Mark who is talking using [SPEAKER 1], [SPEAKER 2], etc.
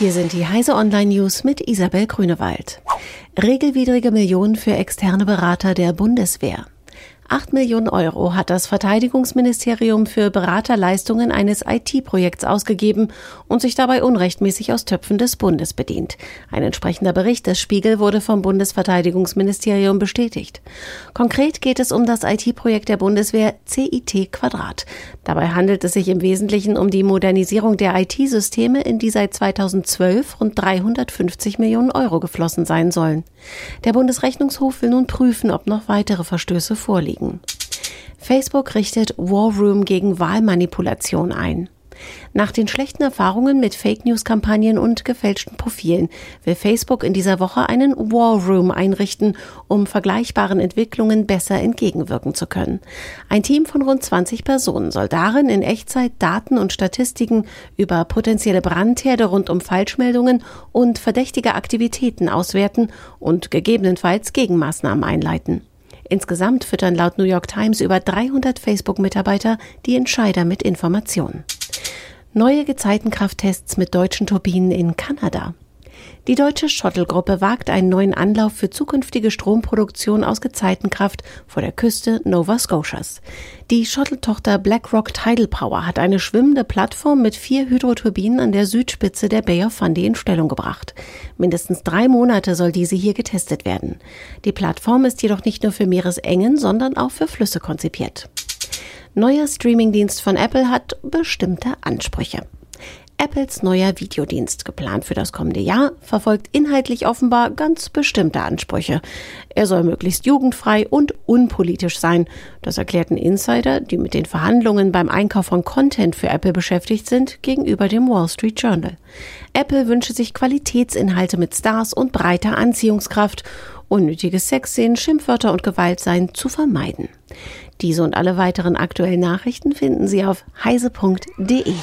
[SPEAKER 1] Hier sind die Heise Online News mit Isabel Grünewald. Regelwidrige Millionen für externe Berater der Bundeswehr. 8 Millionen Euro hat das Verteidigungsministerium für Beraterleistungen eines IT-Projekts ausgegeben und sich dabei unrechtmäßig aus Töpfen des Bundes bedient. Ein entsprechender Bericht des Spiegel wurde vom Bundesverteidigungsministerium bestätigt. Konkret geht es um das IT-Projekt der Bundeswehr CIT Quadrat. Dabei handelt es sich im Wesentlichen um die Modernisierung der IT-Systeme, in die seit 2012 rund 350 Millionen Euro geflossen sein sollen. Der Bundesrechnungshof will nun prüfen, ob noch weitere Verstöße vorliegen beschäftigen. Facebook richtet War Room gegen Wahlmanipulation ein. Nach den schlechten Erfahrungen mit Fake News Kampagnen und gefälschten Profilen will Facebook in dieser Woche einen War Room einrichten, um vergleichbaren Entwicklungen besser entgegenwirken zu können. Ein Team von rund 20 Personen soll darin in Echtzeit Daten und Statistiken über potenzielle Brandherde rund um Falschmeldungen und verdächtige Aktivitäten auswerten und gegebenenfalls Gegenmaßnahmen einleiten. Insgesamt füttern laut New York Times über 300 Facebook-Mitarbeiter die Entscheider mit Informationen. Neue Gezeitenkrafttests mit deutschen Turbinen in Kanada. Die deutsche Shuttle-Gruppe wagt einen neuen Anlauf für zukünftige Stromproduktion aus Gezeitenkraft vor der Küste Nova Scotias. Die Shuttle-Tochter BlackRock Tidal Power hat eine schwimmende Plattform mit vier Hydroturbinen an der Südspitze der Bay of Fundy in Stellung gebracht. Mindestens drei Monate soll diese hier getestet werden. Die Plattform ist jedoch nicht nur für Meeresengen, sondern auch für Flüsse konzipiert. Neuer Streamingdienst von Apple hat bestimmte Ansprüche. Apples neuer Videodienst, geplant für das kommende Jahr, verfolgt inhaltlich offenbar ganz bestimmte Ansprüche. Er soll möglichst jugendfrei und unpolitisch sein. Das erklärten Insider, die mit den Verhandlungen beim Einkauf von Content für Apple beschäftigt sind, gegenüber dem Wall Street Journal. Apple wünsche sich Qualitätsinhalte mit Stars und breiter Anziehungskraft. Unnötige Sexszenen, Schimpfwörter und Gewalt seien zu vermeiden. Diese und alle weiteren aktuellen Nachrichten finden Sie auf heise.de.